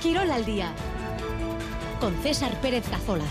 Quirol al día con César Pérez Cazolaz.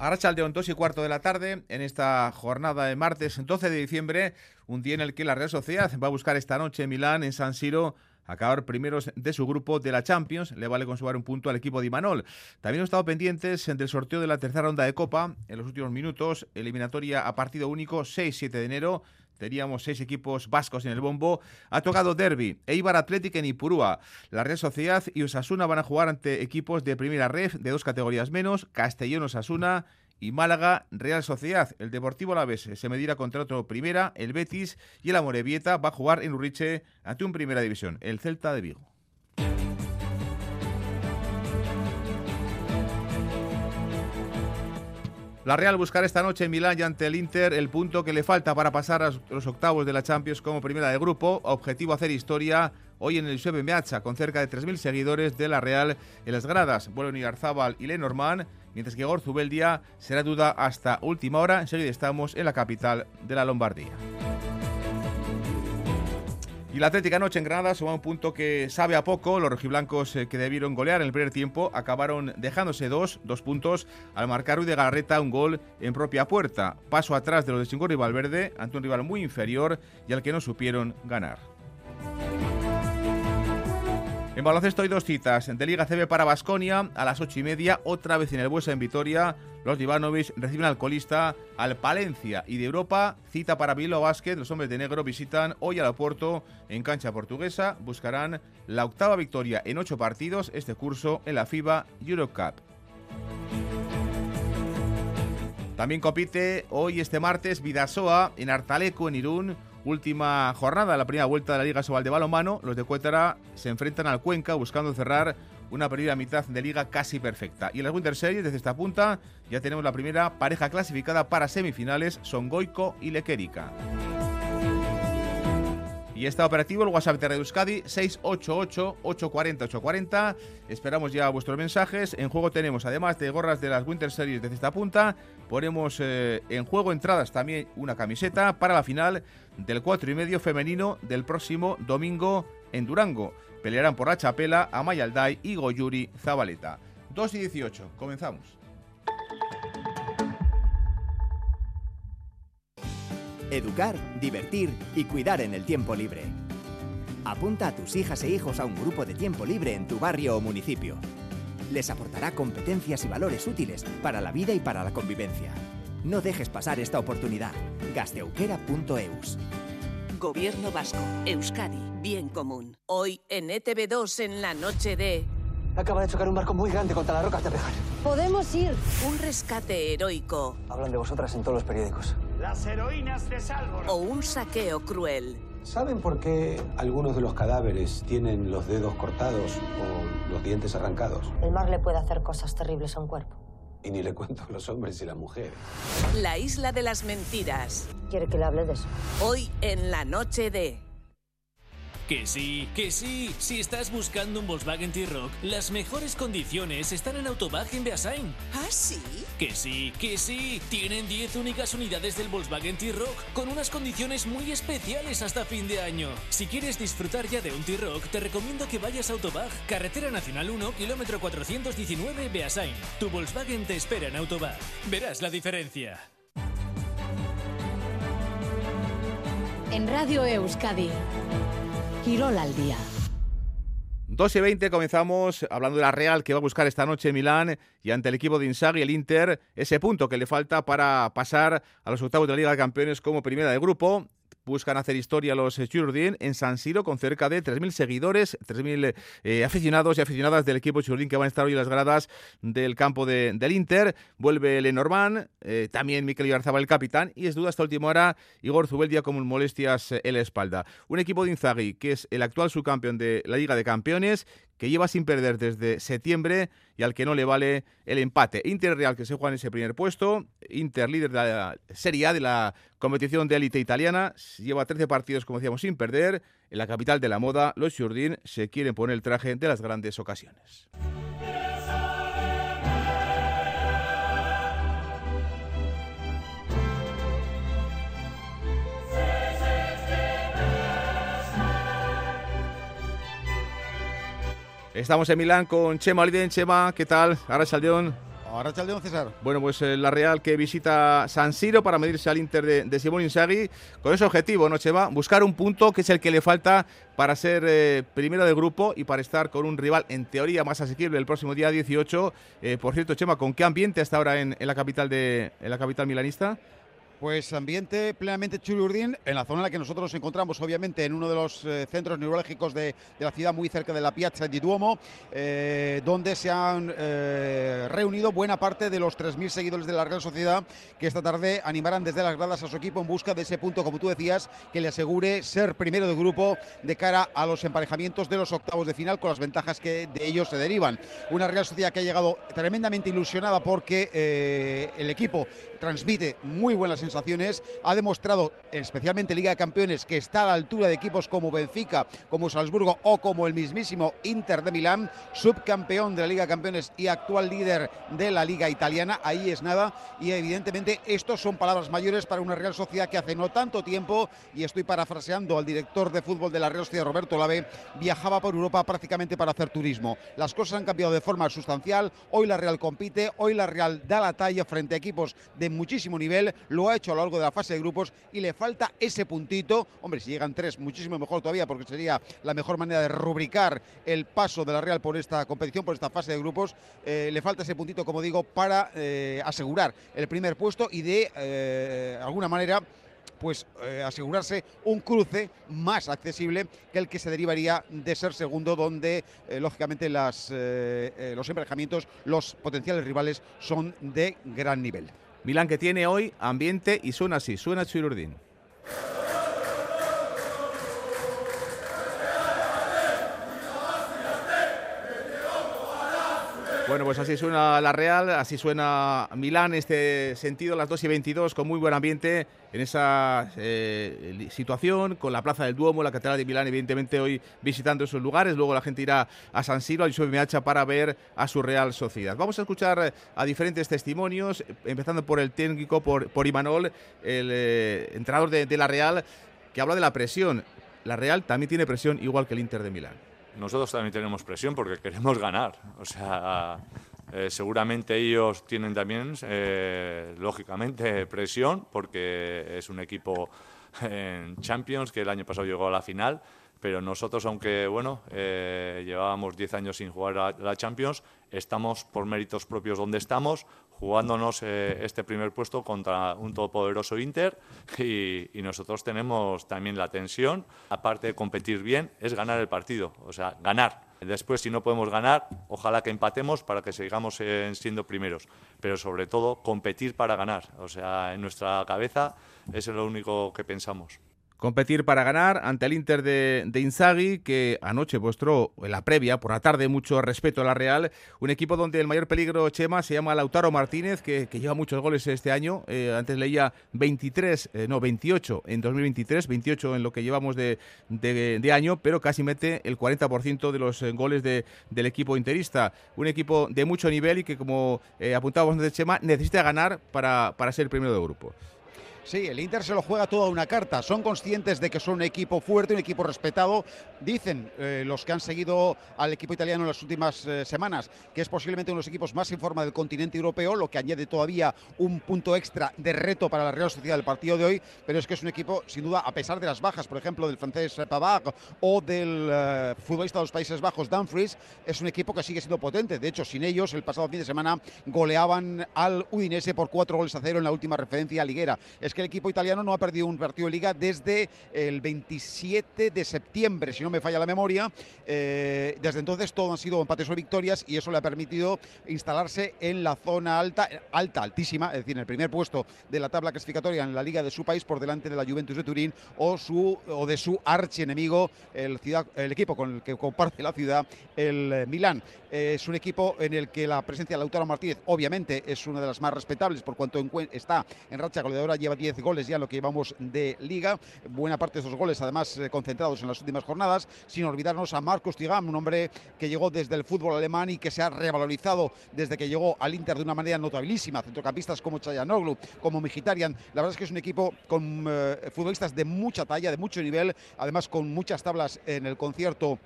Arrachaldeón, 2 y cuarto de la tarde, en esta jornada de martes 12 de diciembre, un día en el que la Real Sociedad va a buscar esta noche en Milán, en San Siro, acabar primeros de su grupo de la Champions. Le vale conservar un punto al equipo de Imanol. También hemos estado pendientes del sorteo de la tercera ronda de Copa en los últimos minutos. Eliminatoria a partido único, 6-7 de enero. Teníamos seis equipos vascos en el bombo. Ha tocado Derby, Eibar Athletic en Ipurúa. La Real Sociedad y Osasuna van a jugar ante equipos de primera ref de dos categorías menos, Castellón Osasuna y Málaga Real Sociedad. El Deportivo Alavés se medirá contra otro primera, el Betis y el Amorebieta va a jugar en Urriche ante un primera división, el Celta de Vigo. La Real buscará esta noche en Milán y ante el Inter el punto que le falta para pasar a los octavos de la Champions como primera de grupo. Objetivo hacer historia hoy en el Giuseppe Meazza con cerca de 3.000 seguidores de la Real en las gradas. Vuelven Arzábal y Lenormand, mientras que Gorzubeldia será duda hasta última hora. Enseguida estamos en la capital de la Lombardía. Y la Atlética anoche en Granada suma un punto que sabe a poco. Los rojiblancos eh, que debieron golear en el primer tiempo acabaron dejándose dos, dos puntos al marcar Ruiz de Garreta un gol en propia puerta. Paso atrás de los de Chingón y Valverde ante un rival muy inferior y al que no supieron ganar. En baloncesto hay dos citas. De Liga CB para Basconia a las ocho y media, otra vez en el Buesa en Vitoria. Los Divanovic reciben al colista al Palencia y de Europa, cita para Bilbao Basket. Los hombres de negro visitan hoy al Oporto en cancha portuguesa. Buscarán la octava victoria en ocho partidos este curso en la FIBA Eurocup. También compite hoy este martes Vidasoa en Artaleco en Irún Última jornada, la primera vuelta de la Liga Sobal de Balonmano. Los de Cuétara se enfrentan al Cuenca buscando cerrar una primera mitad de liga casi perfecta. Y en las Winter Series, desde esta punta, ya tenemos la primera pareja clasificada para semifinales, son Goico y Lequerica. Y está operativo el WhatsApp de Radio Euskadi 688-840-840. Esperamos ya vuestros mensajes. En juego tenemos, además de gorras de las Winter Series desde esta punta, ponemos eh, en juego entradas también una camiseta para la final del 4 y medio femenino del próximo domingo en Durango. Pelearán por la chapela Amaya Alday y Goyuri Zabaleta. 2 y 18, comenzamos. Educar, divertir y cuidar en el tiempo libre. Apunta a tus hijas e hijos a un grupo de tiempo libre en tu barrio o municipio. Les aportará competencias y valores útiles para la vida y para la convivencia. No dejes pasar esta oportunidad. Gasteuquera.eus. Gobierno Vasco, Euskadi, Bien Común. Hoy en ETV2 en la noche de... Acaba de chocar un barco muy grande contra las rocas de Pejar. Podemos ir. Un rescate heroico. Hablan de vosotras en todos los periódicos. Las heroínas de Salvor. O un saqueo cruel. ¿Saben por qué algunos de los cadáveres tienen los dedos cortados o los dientes arrancados? El mar le puede hacer cosas terribles a un cuerpo. Y ni le cuento a los hombres y las mujeres. La isla de las mentiras. ¿Quiere que le hable de eso? Hoy en la noche de... Que sí, que sí. Si estás buscando un Volkswagen T-Rock, las mejores condiciones están en Autobag en Beasain. ¿Ah, sí? Que sí, que sí. Tienen 10 únicas unidades del Volkswagen T-Rock con unas condiciones muy especiales hasta fin de año. Si quieres disfrutar ya de un T-Rock, te recomiendo que vayas a Autobag, Carretera Nacional 1, kilómetro 419, Beasain. Tu Volkswagen te espera en Autobag. Verás la diferencia. En Radio Euskadi. Quirol al día. 2 y 20 comenzamos hablando de la Real que va a buscar esta noche Milán y ante el equipo de Inzaghi, el Inter, ese punto que le falta para pasar a los octavos de la Liga de Campeones como primera de grupo buscan hacer historia los Jurdin en San Siro con cerca de 3.000 seguidores, 3.000 eh, aficionados y aficionadas del equipo Jurdin que van a estar hoy en las gradas del campo de, del Inter. Vuelve Lenormand, eh, también Mikel Ibarzabal el capitán y es duda hasta última hora Igor Zubeldia con molestias en la espalda. Un equipo de Inzaghi que es el actual subcampeón de la Liga de Campeones que lleva sin perder desde septiembre y al que no le vale el empate. Inter Real que se juega en ese primer puesto, Inter líder de la Serie A de la competición de élite italiana, lleva 13 partidos como decíamos sin perder. En la capital de la moda, los Jurdín se quieren poner el traje de las grandes ocasiones. Estamos en Milán con Chema Oliden. Chema, ¿qué tal? Ahora Saldeón. Ahora Chaldeón, César. Bueno, pues eh, la Real que visita San Siro para medirse al Inter de, de Simón Inzaghi con ese objetivo, ¿no, Chema? Buscar un punto que es el que le falta para ser eh, primero de grupo y para estar con un rival en teoría más asequible el próximo día 18. Eh, por cierto, Chema, ¿con qué ambiente hasta ahora en, en la capital de en la capital milanista? Pues ambiente plenamente chulurdín en la zona en la que nosotros nos encontramos, obviamente, en uno de los eh, centros neurológicos de, de, la ciudad, muy cerca de la Piazza di Duomo, eh, donde se han eh, reunido buena parte de los 3.000 seguidores de la Real Sociedad que esta tarde animarán desde las gradas a su equipo en busca de ese punto, como tú decías, que le asegure ser primero de grupo de cara a los emparejamientos de los octavos de final con las ventajas que de ellos se derivan. Una Real Sociedad que ha llegado tremendamente ilusionada porque el equipo transmite muy buenas sensaciones, ha demostrado, especialmente Liga de Campeones, que está a la altura de equipos como Benfica, como Salzburgo o como el mismísimo Inter de Milán, subcampeón de la Liga de Campeones y actual líder de la Liga Italiana, ahí es nada, y evidentemente estos son palabras mayores para una Real Sociedad que hace no tanto tiempo, y estoy parafraseando al director de fútbol de la Real Sociedad, Roberto Lave, viajaba por Europa prácticamente para hacer turismo. Las cosas han cambiado de forma sustancial, hoy la Real compite, hoy la Real da la talla frente a equipos de muchísimo nivel, lo ha hecho a lo largo de la fase de grupos y le falta ese puntito. Hombre, si llegan tres, muchísimo mejor todavía, porque sería la mejor manera de rubricar el paso de la Real por esta competición, por esta fase de grupos. Eh, le falta ese puntito, como digo, para eh, asegurar el primer puesto y de eh, alguna manera pues asegurarse un cruce más accesible que el que se derivaría de ser segundo, donde lógicamente los emparejamientos, los potenciales rivales son de gran nivel. Milán que tiene hoy ambiente y suena así, suena Chirurdín. Bueno, pues así suena la Real, así suena Milán, este sentido, las 2 y 22, con muy buen ambiente en esa eh, situación, con la Plaza del Duomo, la Catedral de Milán, evidentemente hoy visitando esos lugares. Luego la gente irá a San Siro, al Hacha, para ver a su Real Sociedad. Vamos a escuchar a diferentes testimonios, empezando por el técnico, por, por Imanol, el eh, entrenador de la Real, que habla de la presión. La Real también tiene presión, igual que el Inter de Milán nosotros también tenemos presión porque queremos ganar. O sea, eh, seguramente ellos tienen también, eh, lógicamente, presión porque es un equipo en Champions que el año pasado llegó a la final. Pero nosotros, aunque bueno, eh, llevábamos 10 años sin jugar a la Champions, estamos por méritos propios donde estamos, jugándonos eh, este primer puesto contra un todopoderoso Inter. Y, nosotros tenemos también la tensión, aparte de competir bien, es ganar el partido, o sea, ganar. Después, si no podemos ganar, ojalá que empatemos para que sigamos eh, siendo primeros, pero sobre todo competir para ganar, o sea, en nuestra cabeza es lo único que pensamos competir para ganar ante el Inter de, de, que anoche mostró en la previa, por la tarde, mucho respeto a la Real. Un equipo donde el mayor peligro, Chema, se llama Lautaro Martínez, que, lleva muchos goles este año. Eh, antes leía 23, eh, no, 28 en 2023, 28 en lo que llevamos de, año, pero casi mete el 40% de los eh, goles del equipo interista. Un equipo de mucho nivel y que, como apuntábamos antes, Chema, necesita ganar para, para ser el primero de grupo. Sí, el Inter se lo juega toda una carta. Son conscientes de que son un equipo fuerte, un equipo respetado. Dicen eh, los que han seguido al equipo italiano en las últimas eh, semanas que es posiblemente uno de los equipos más en forma del continente europeo, lo que añade todavía un punto extra de reto para la Real Sociedad del partido de hoy. Pero es que es un equipo, sin duda, a pesar de las bajas, por ejemplo, del francés Pavard o del eh, futbolista de los Países Bajos, Dumfries, es un equipo que sigue siendo potente. De hecho, sin ellos, el pasado fin de semana goleaban al Udinese por cuatro goles a cero en la última referencia liguera. Es que el equipo italiano no ha perdido un partido de liga desde el 27 de septiembre, si no me falla la memoria. Eh, desde entonces todo han sido empates o victorias y eso le ha permitido instalarse en la zona alta, alta, altísima, es decir, en el primer puesto de la tabla clasificatoria en la liga de su país por delante de la Juventus de Turín o, su, o de su archienemigo, el, ciudad, el equipo con el que comparte la ciudad, el Milán. Eh, es un equipo en el que la presencia de Lautaro Martínez obviamente es una de las más respetables por cuanto está en racha goleadora, lleva 10 goles ya lo que llevamos de liga. Buena parte de esos goles, además, eh, concentrados en las últimas jornadas. Sin olvidarnos a Marcos Tigam, un hombre que llegó desde el fútbol alemán y que se ha revalorizado desde que llegó al Inter de una manera notabilísima. Centrocampistas como Chayanoglu, como Migitarian. La verdad es que es un equipo con eh, futbolistas de mucha talla, de mucho nivel, además con muchas tablas en el concierto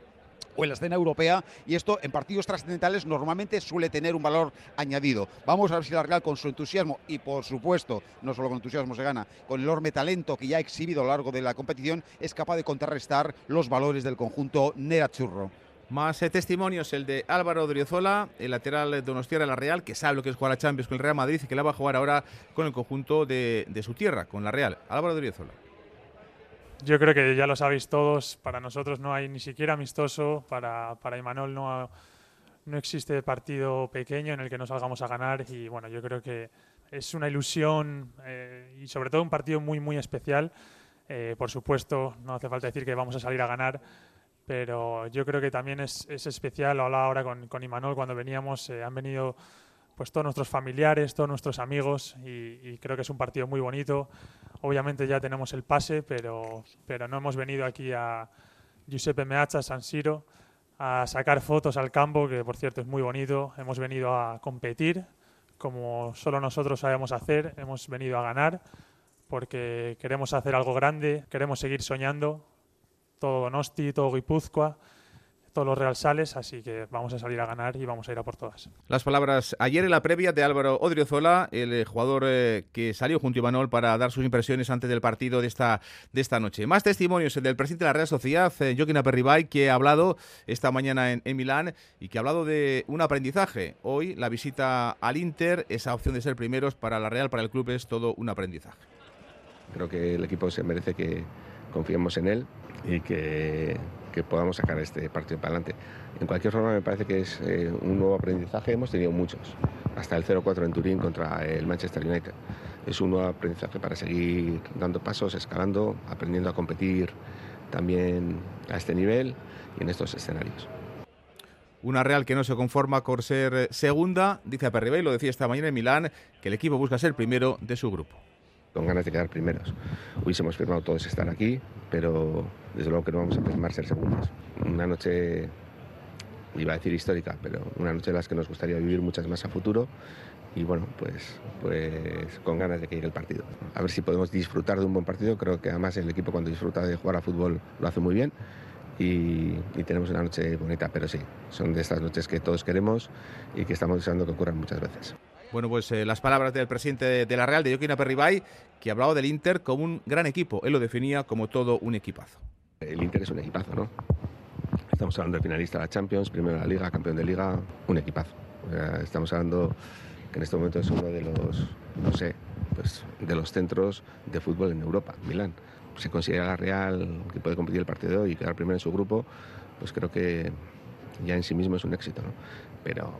o en la escena europea y esto en partidos trascendentales normalmente suele tener un valor añadido. Vamos a ver si la Real con su entusiasmo y por supuesto no solo con entusiasmo se gana, con el enorme talento que ya ha exhibido a lo largo de la competición es capaz de contrarrestar los valores del conjunto Nerazzurro. Más eh, testimonios, el de Álvaro Driozola, el lateral de Donostiara la Real, que sabe lo que es jugar a Champions con el Real Madrid y que la va a jugar ahora con el conjunto de, de su tierra, con la Real. Álvaro Driozola. Yo creo que ya lo sabéis todos, para nosotros no hay ni siquiera amistoso, para, para Imanol no, no existe partido pequeño en el que no salgamos a ganar y bueno, yo creo que es una ilusión eh, y sobre todo un partido muy muy especial. Eh, por supuesto, no hace falta decir que vamos a salir a ganar, pero yo creo que también es, es especial, lo hablaba ahora con, con Imanol cuando veníamos, eh, han venido pues todos nuestros familiares, todos nuestros amigos y, y, creo que es un partido muy bonito. Obviamente ya tenemos el pase, pero, pero no hemos venido aquí a Giuseppe Meazza, San Siro, a sacar fotos al campo, que por cierto es muy bonito. Hemos venido a competir, como solo nosotros sabemos hacer. Hemos venido a ganar, porque queremos hacer algo grande, queremos seguir soñando. Todo Donosti, todo Guipúzcoa todos los Real Sales, así que vamos a salir a ganar y vamos a ir a por todas. Las palabras ayer en la previa de Álvaro Odriozola, el eh, jugador eh, que salió junto a Imanol para dar sus impresiones antes del partido de esta, de esta noche. Más testimonios, el del presidente de la Real Sociedad, eh, Joaquín Aperribay, que ha hablado esta mañana en, en, Milán y que ha hablado de un aprendizaje. Hoy la visita al Inter, esa opción de ser primeros para la Real, para el club, es todo un aprendizaje. Creo que el equipo se merece que confiemos en él y que que podamos sacar este partido para adelante. En cualquier forma, me parece que es eh, un nuevo aprendizaje. Hemos tenido muchos, hasta el 0-4 en Turín contra el Manchester United. Es un nuevo aprendizaje para seguir dando pasos, escalando, aprendiendo a competir también a este nivel y en estos escenarios. Una Real que no se conforma con ser segunda, dice Aperribay, lo decía esta mañana en Milán, que el equipo busca ser primero de su grupo con ganas de quedar primeros. Hubiésemos firmado todos estar aquí, pero desde luego que no vamos a firmar ser segundos. Una noche, iba a decir histórica, pero una noche de las que nos gustaría vivir muchas más a futuro y bueno, pues, pues con ganas de que llegue el partido. A ver si podemos disfrutar de un buen partido. Creo que además el equipo cuando disfruta de jugar a fútbol lo hace muy bien. Y, y, tenemos una noche bonita, pero sí, son de estas noches que todos queremos y que estamos deseando que ocurran muchas veces. Bueno, pues eh, las palabras del presidente de, de la Real, de Joaquín Aperribay, que hablaba del Inter como un gran equipo. Él lo definía como todo un equipazo. El Inter es un equipazo, ¿no? Estamos hablando de finalista de la Champions, primero de la Liga, campeón de Liga, un equipazo. Estamos hablando que en este momento es uno de los, no sé, pues de los centros de fútbol en Europa, Milán. Se considera la Real que puede competir el partido y quedar primero en su grupo, pues creo que ya en sí mismo es un éxito, ¿no? Pero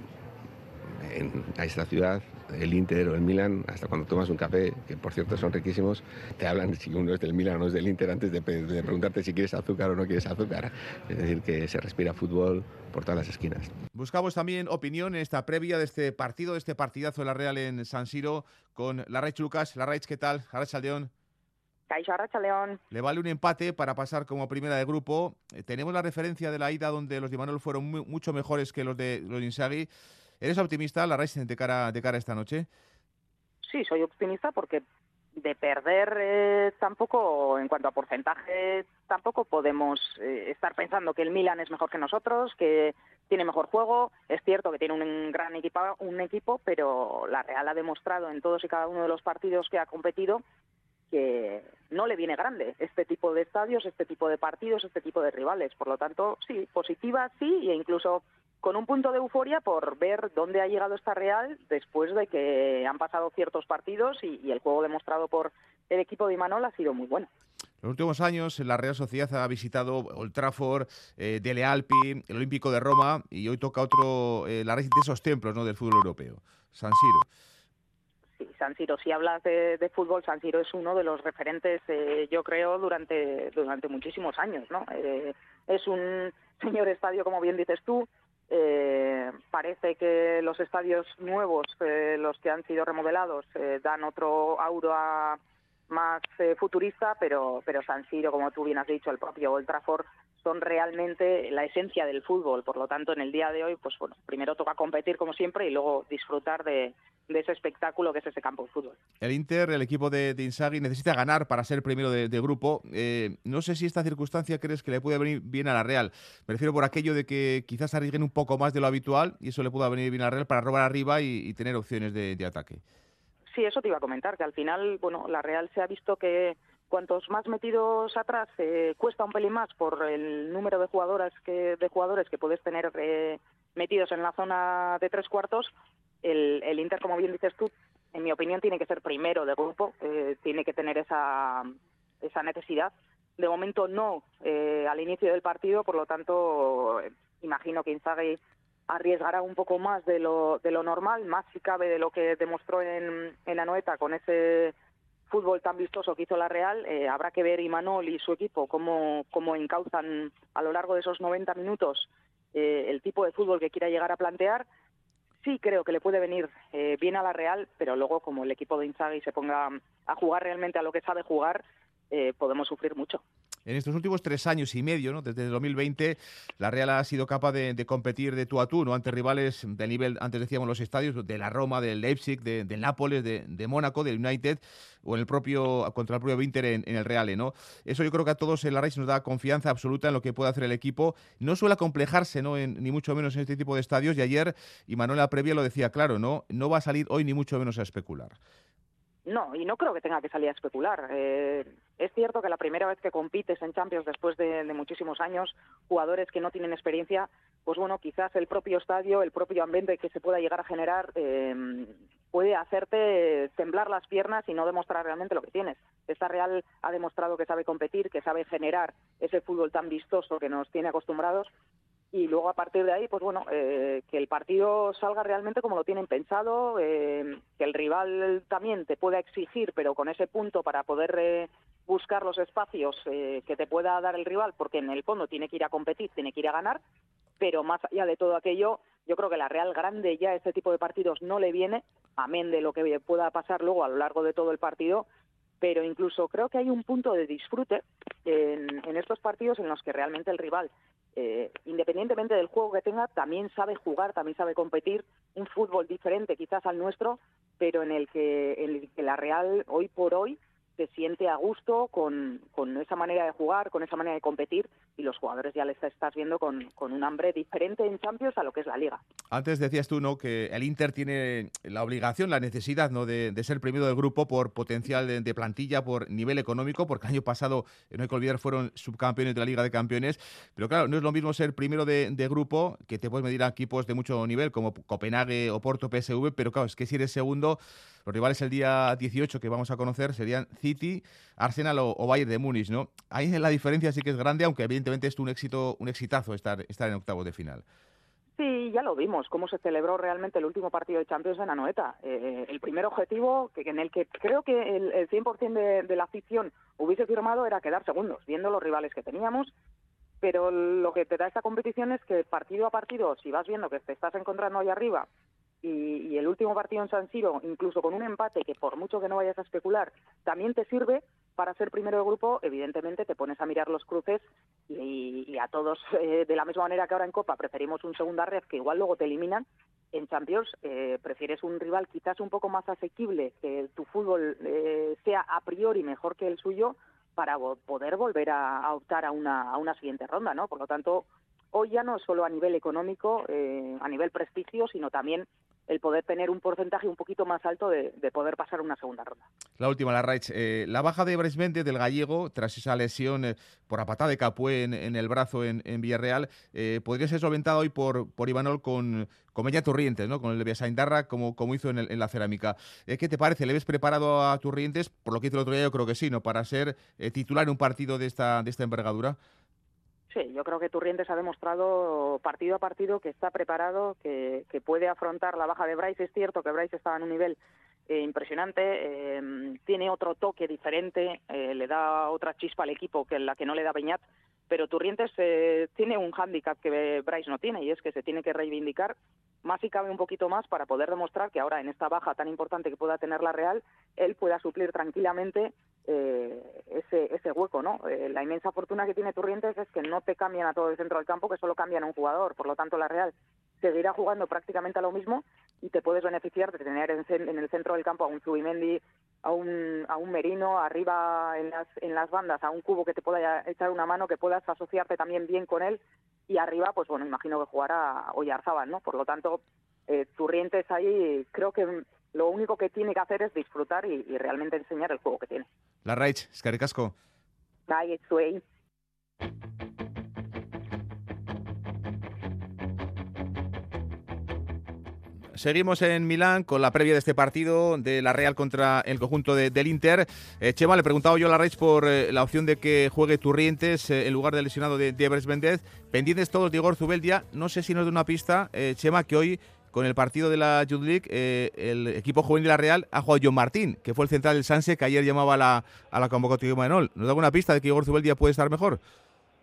en, a esta ciudad, el Inter o el Milan, hasta cuando tomas un café, que por cierto son riquísimos, te hablan si uno es del Milan o no es del Inter antes de, de, preguntarte si quieres azúcar o no quieres azúcar. Es decir, que se respira fútbol por todas las esquinas. Buscamos también opinión en esta previa de este partido, de este partidazo de la Real en San Siro, con la Raich Lucas. La Raich, ¿qué tal? Raich Aldeón. León. Le vale un empate para pasar como primera de grupo. Eh, tenemos la referencia de la ida donde los de Manuel fueron muy, mucho mejores que los de los de Inzaghi. ¿Eres optimista, la Racing, de cara, de cara a esta noche? Sí, soy optimista porque de perder eh, tampoco, en cuanto a porcentaje, tampoco podemos eh, estar pensando que el Milan es mejor que nosotros, que tiene mejor juego. Es cierto que tiene un gran equipo, un equipo, pero la Real ha demostrado en todos y cada uno de los partidos que ha competido que no le viene grande este tipo de estadios, este tipo de partidos, este tipo de rivales. Por lo tanto, sí, positiva sí, e incluso con un punto de euforia por ver dónde ha llegado esta Real después de que han pasado ciertos partidos y, el juego demostrado por el equipo de Imanol ha sido muy bueno. En los últimos años la Real Sociedad ha visitado Old Trafford, eh, Dele Alpi, el Olímpico de Roma y hoy toca otro, eh, la raíz de esos templos ¿no? del fútbol europeo, San Siro. Sí, San Siro, si hablas de, fútbol, San Siro es uno de los referentes, eh, yo creo, durante, durante muchísimos años. ¿no? Eh, es un señor estadio, como bien dices tú, eh, parece que los estadios nuevos, eh, los que han sido remodelados, eh, dan otro aura más eh, futurista, pero, pero San Siro, como tú bien has dicho, el propio Old Trafford, son realmente la esencia del fútbol. Por lo tanto, en el día de hoy, pues bueno, primero toca competir como siempre y luego disfrutar de, ese espectáculo que es ese campo de fútbol. El Inter, el equipo de, de Inzaghi, necesita ganar para ser primero de, grupo. Eh, no sé si esta circunstancia crees que le puede venir bien a la Real. Me refiero por aquello de que quizás arriesguen un poco más de lo habitual y eso le pueda venir bien a la Real para robar arriba y, tener opciones de ataque. Sí, eso te iba a comentar, que al final, bueno, la Real se ha visto que cuantos más metidos atrás eh, cuesta un pelín más por el número de jugadoras que de jugadores que puedes tener eh, metidos en la zona de tres cuartos el, el, Inter como bien dices tú en mi opinión tiene que ser primero de grupo eh, tiene que tener esa esa necesidad. De momento no al inicio del partido por lo tanto imagino que Inzaghi arriesgará un poco más de lo de lo normal más si cabe de lo que demostró en en Anoeta con ese fútbol tan vistoso que hizo la Real, eh, habrá que ver Imanol y su equipo cómo, cómo encauzan a lo largo de esos 90 minutos eh, el tipo de fútbol que quiera llegar a plantear. Sí creo que le puede venir eh, bien a la Real, pero luego como el equipo de Inzaghi se ponga a jugar realmente a lo que sabe jugar, podemos sufrir mucho en estos últimos tres años y medio, desde el 2020, la Real ha sido capaz de, competir de tú a tú, ¿no? ante rivales de nivel, antes decíamos los estadios, de la Roma, del Leipzig, de, del Nápoles, de, Mónaco, del United o en el propio, contra el propio Inter en, el Real. ¿no? Eso yo creo que a todos en la Real nos da confianza absoluta en lo que puede hacer el equipo. No suele complejarse, ¿no? ni mucho menos en este tipo de estadios. Y ayer, y Manuela Previa lo decía claro, ¿no? no va a salir hoy ni mucho menos a especular. No, y no creo que tenga que salir a especular. Eh, es cierto que la primera vez que compites en Champions después de, muchísimos años, jugadores que no tienen experiencia, pues bueno, quizás el propio estadio, el propio ambiente que se pueda llegar a generar eh, puede hacerte temblar las piernas y no demostrar realmente lo que tienes. Esta Real ha demostrado que sabe competir, que sabe generar ese fútbol tan vistoso que nos tiene acostumbrados y luego a partir de ahí, pues bueno, eh, que el partido salga realmente como lo tienen pensado, eh, que el rival también te pueda exigir, pero con ese punto para poder eh, buscar los espacios que te pueda dar el rival, porque en el fondo tiene que ir a competir, tiene que ir a ganar, pero más allá de todo aquello, yo creo que la Real Grande ya este tipo de partidos no le viene, amén de lo que pueda pasar luego a lo largo de todo el partido, pero incluso creo que hay un punto de disfrute en estos partidos en los que realmente el rival eh, independientemente del juego que tenga, también sabe jugar, también sabe competir, un fútbol diferente quizás al nuestro, pero en el que, en el que la Real hoy por hoy se siente a gusto con, con, esa manera de jugar, con esa manera de competir y los jugadores ya les estás viendo con, con, un hambre diferente en Champions a lo que es la Liga. Antes decías tú ¿no? que el Inter tiene la obligación, la necesidad ¿no? de, de ser primero del grupo por potencial de, plantilla, por nivel económico, porque el año pasado, no hay que olvidar, fueron subcampeones de la Liga de Campeones, pero claro, no es lo mismo ser primero de, de grupo que te puedes medir a equipos de mucho nivel como Copenhague, Oporto, PSV, pero claro, es que si eres segundo los rivales el día 18 que vamos a conocer serían City, Arsenal o, Bayern de Múnich, ¿no? Ahí la diferencia sí que es grande, aunque evidentemente es un éxito, un exitazo estar, estar en octavos de final. Sí, ya lo vimos, cómo se celebró realmente el último partido de Champions en Anoeta. Eh, el primer objetivo que, en el que creo que el, el 100% de, de la afición hubiese firmado era quedar segundos, viendo los rivales que teníamos pero lo que te da esta competición es que partido a partido, si vas viendo que te estás encontrando ahí arriba y, el último partido en San Siro, incluso con un empate que por mucho que no vayas a especular, también te sirve para ser primero de grupo, evidentemente te pones a mirar los cruces y, a todos, eh, de la misma manera que ahora en Copa preferimos un segunda red que igual luego te eliminan, en Champions eh, prefieres un rival quizás un poco más asequible, que tu fútbol eh, sea a priori mejor que el suyo para poder volver a, optar a una, a una siguiente ronda, ¿no? Por lo tanto, hoy ya no solo a nivel económico, a nivel prestigio, sino también el poder tener un porcentaje un poquito más alto de, poder pasar una segunda ronda. La última, la Raich. Eh, la baja de Brais del gallego, tras esa lesión eh, por la patada de Capué en, el brazo en, Villarreal, eh, podría ser solventada hoy por, por Ivanol con, con Mella Turrientes, ¿no? con el de como, como hizo en, la cerámica. ¿Qué te parece? ¿Le ves preparado a Turrientes? Por lo que hizo el otro día, yo creo que sí, ¿no? Para ser titular en un partido de esta, de esta envergadura. Sí, yo creo que Turrientes ha demostrado partido a partido que está preparado, que, puede afrontar la baja de Bryce. Es cierto que Bryce estaba en un nivel eh, impresionante, eh, tiene otro toque diferente, eh, le da otra chispa al equipo que la que no le da Beñat, pero Turrientes tiene un hándicap que Bryce no tiene y es que se tiene que reivindicar más y cabe un poquito más para poder demostrar que ahora en esta baja tan importante que pueda tener la Real, él pueda suplir tranquilamente eh, ese, ese hueco, ¿no? Eh, la inmensa fortuna que tiene Turrientes es que no te cambian a todo el centro del campo, que solo cambian a un jugador. Por lo tanto, la Real seguirá jugando prácticamente a lo mismo y te puedes beneficiar de tener en, el centro del campo a un Zubimendi, a un, a un Merino, arriba en las, en las bandas, a un cubo que te pueda echar una mano, que puedas asociarte también bien con él y arriba, pues bueno, imagino que jugará Oyarzábal, ¿no? Por lo tanto, eh, Turrientes ahí creo que lo único que tiene que hacer es disfrutar y, realmente enseñar el juego que tiene. La Raich, Casco. Bai, zuei. Seguimos en Milán con la previa de este partido de la Real contra el conjunto del Inter. Eh, Chema, le he preguntado yo a la Reich por eh, la opción de que juegue Turrientes eh, en lugar del lesionado de, de Evers Pendientes todos de Igor Zubeldia. No sé si nos da una pista, Chema, que hoy con el partido de la Youth League, eh, el equipo juvenil de la Real ha jugado John Martín, que fue el central del Sanse, que ayer llamaba a la, a la convocatoria de Manol. ¿Nos da alguna pista de que Igor Zubeldia puede estar mejor?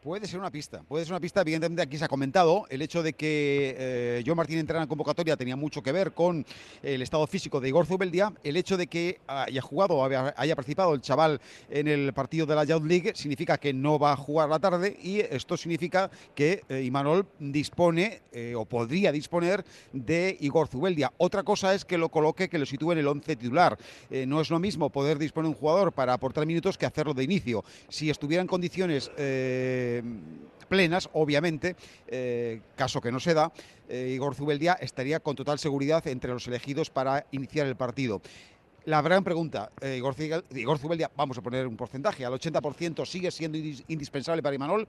Puede ser una pista, puede ser una pista. Evidentemente, aquí se ha comentado el hecho de que eh, John Martín entrara en convocatoria tenía mucho que ver con el estado físico de Igor Zubeldia. El hecho de que haya jugado, haya participado el chaval en el partido de la Youth League significa que no va a jugar la tarde y esto significa que eh, Imanol dispone eh, o podría disponer de Igor Zubeldia. Otra cosa es que lo coloque, que lo sitúe en el 11 titular. no es lo mismo poder disponer un jugador para aportar minutos que hacerlo de inicio. Si estuviera en condiciones eh, plenas, obviamente, eh, caso que no se da, eh, Igor Zubeldia estaría con total seguridad entre los elegidos para iniciar el partido. La gran pregunta, Igor, Igor, Zubeldia, vamos a poner un porcentaje, al 80% sigue siendo indispensable para Imanol.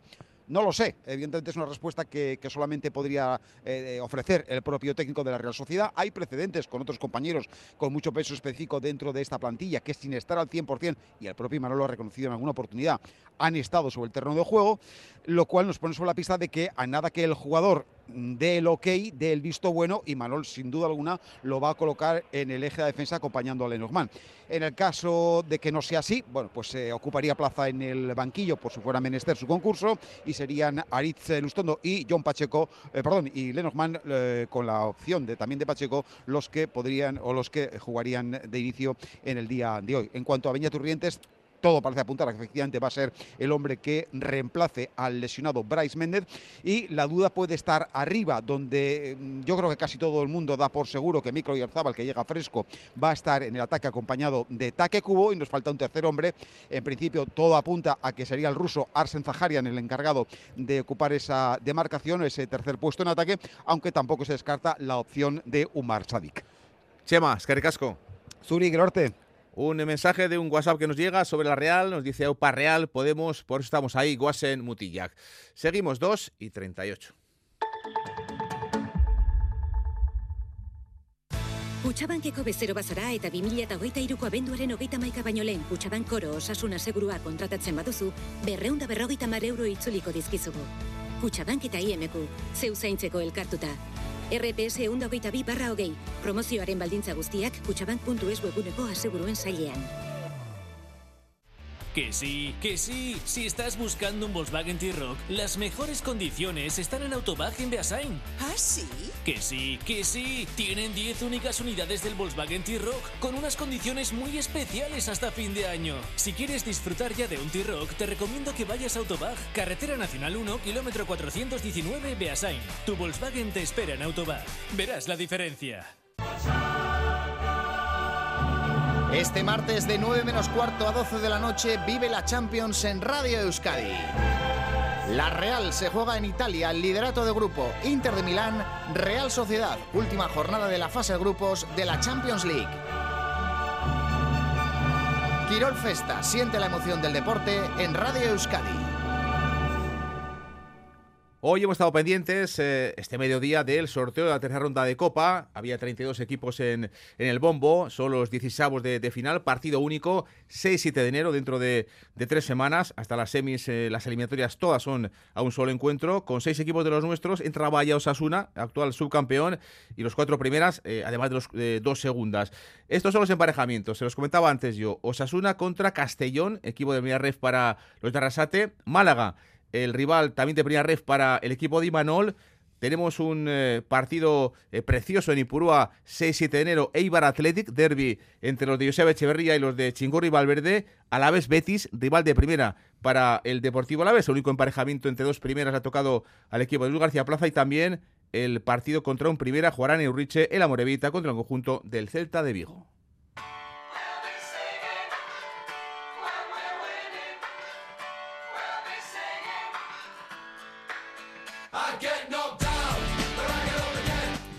No lo sé, evidentemente es una respuesta que, solamente podría eh, ofrecer el propio técnico de la Real Sociedad. Hay precedentes con otros compañeros con mucho peso específico dentro de esta plantilla que sin estar al 100%, y el propio Manolo ha reconocido en alguna oportunidad, han estado sobre el terreno de juego, lo cual nos pone sobre la pista de que a nada que el jugador dé el ok, dé el visto bueno y Manol sin duda alguna lo va a colocar en el eje de defensa acompañando a Lenormand. En el caso de que no sea así, bueno, pues se ocuparía plaza en el banquillo por si fuera menester su concurso y serían Aritz Lustondo y John Pacheco, eh, perdón, y Lenormand eh, con la opción de también de Pacheco los que podrían o los que jugarían de inicio en el día de hoy. En cuanto a Beña Turrientes, todo parece apuntar a que efectivamente va a ser el hombre que reemplace al lesionado Bryce Méndez y la duda puede estar arriba, donde mm, yo creo que casi todo el mundo da por seguro que Micro Yarzábal, que llega fresco, va a estar en el ataque acompañado de Taque Cubo y nos falta un tercer hombre. En principio todo apunta a que sería el ruso Arsen Zaharian el encargado de ocupar esa demarcación, ese tercer puesto en ataque, aunque tampoco se descarta la opción de Umar Sadik. Chema, Casco. Zuri Norte. Un mensaje de un WhatsApp que nos llega sobre la Real, nos dice Aupa Real, Podemos, por eso estamos ahí, Guasen Mutillac. Seguimos 2 y 38. Kutxabankeko bezero bazara eta 2008ko abenduaren hogeita maika baino lehen Kutxabank oro osasuna segurua kontratatzen baduzu, berreunda berrogeita mar euro itzuliko dizkizugu. Kutxabank eta IMQ, zeu zaintzeko elkartuta. RPS eunda hogeita bi barra hogei. Promozioaren baldintza guztiak kutsabank.es webuneko aseguruen zailean. Que sí, que sí. Si estás buscando un Volkswagen T-Rock, las mejores condiciones están en Autobag en Beasain. ¿Ah, sí? Que sí, que sí. Tienen 10 únicas unidades del Volkswagen T-Rock con unas condiciones muy especiales hasta fin de año. Si quieres disfrutar ya de un T-Rock, te recomiendo que vayas a Autobag, Carretera Nacional 1, kilómetro 419, Beasain. Tu Volkswagen te espera en Autobag. Verás la diferencia. Este martes de 9 menos cuarto a 12 de la noche vive la Champions en Radio Euskadi. La Real se juega en Italia el liderato de grupo Inter de Milán, Real Sociedad, última jornada de la fase de grupos de la Champions League. Quirol Festa siente la emoción del deporte en Radio Euskadi. Hoy hemos estado pendientes eh, este mediodía del sorteo de la tercera ronda de Copa. Había 32 equipos en, en el bombo, son los 16 de, de final, partido único, 6-7 de enero, dentro de, de, tres semanas. Hasta las semis, eh, las eliminatorias todas son a un solo encuentro, con seis equipos de los nuestros. Entra Osasuna, actual subcampeón, y los cuatro primeras, eh, además de los dos segundas. Estos son los emparejamientos, se los comentaba antes yo. Osasuna contra Castellón, equipo de Ref para los de Arrasate. Málaga el rival también de primera ref para el equipo de Imanol. tenemos un eh, partido eh, precioso en Ipurúa, 6-7 de enero, Eibar Athletic, derby entre los de Joseba Echeverría y los de Chingurri Valverde, a la vez Betis, rival de primera para el Deportivo Alavés, el único emparejamiento entre dos primeras ha tocado al equipo de Luis García Plaza y también el partido contra un primera jugarán en Urriche el Amorevita contra el conjunto del Celta de Vigo.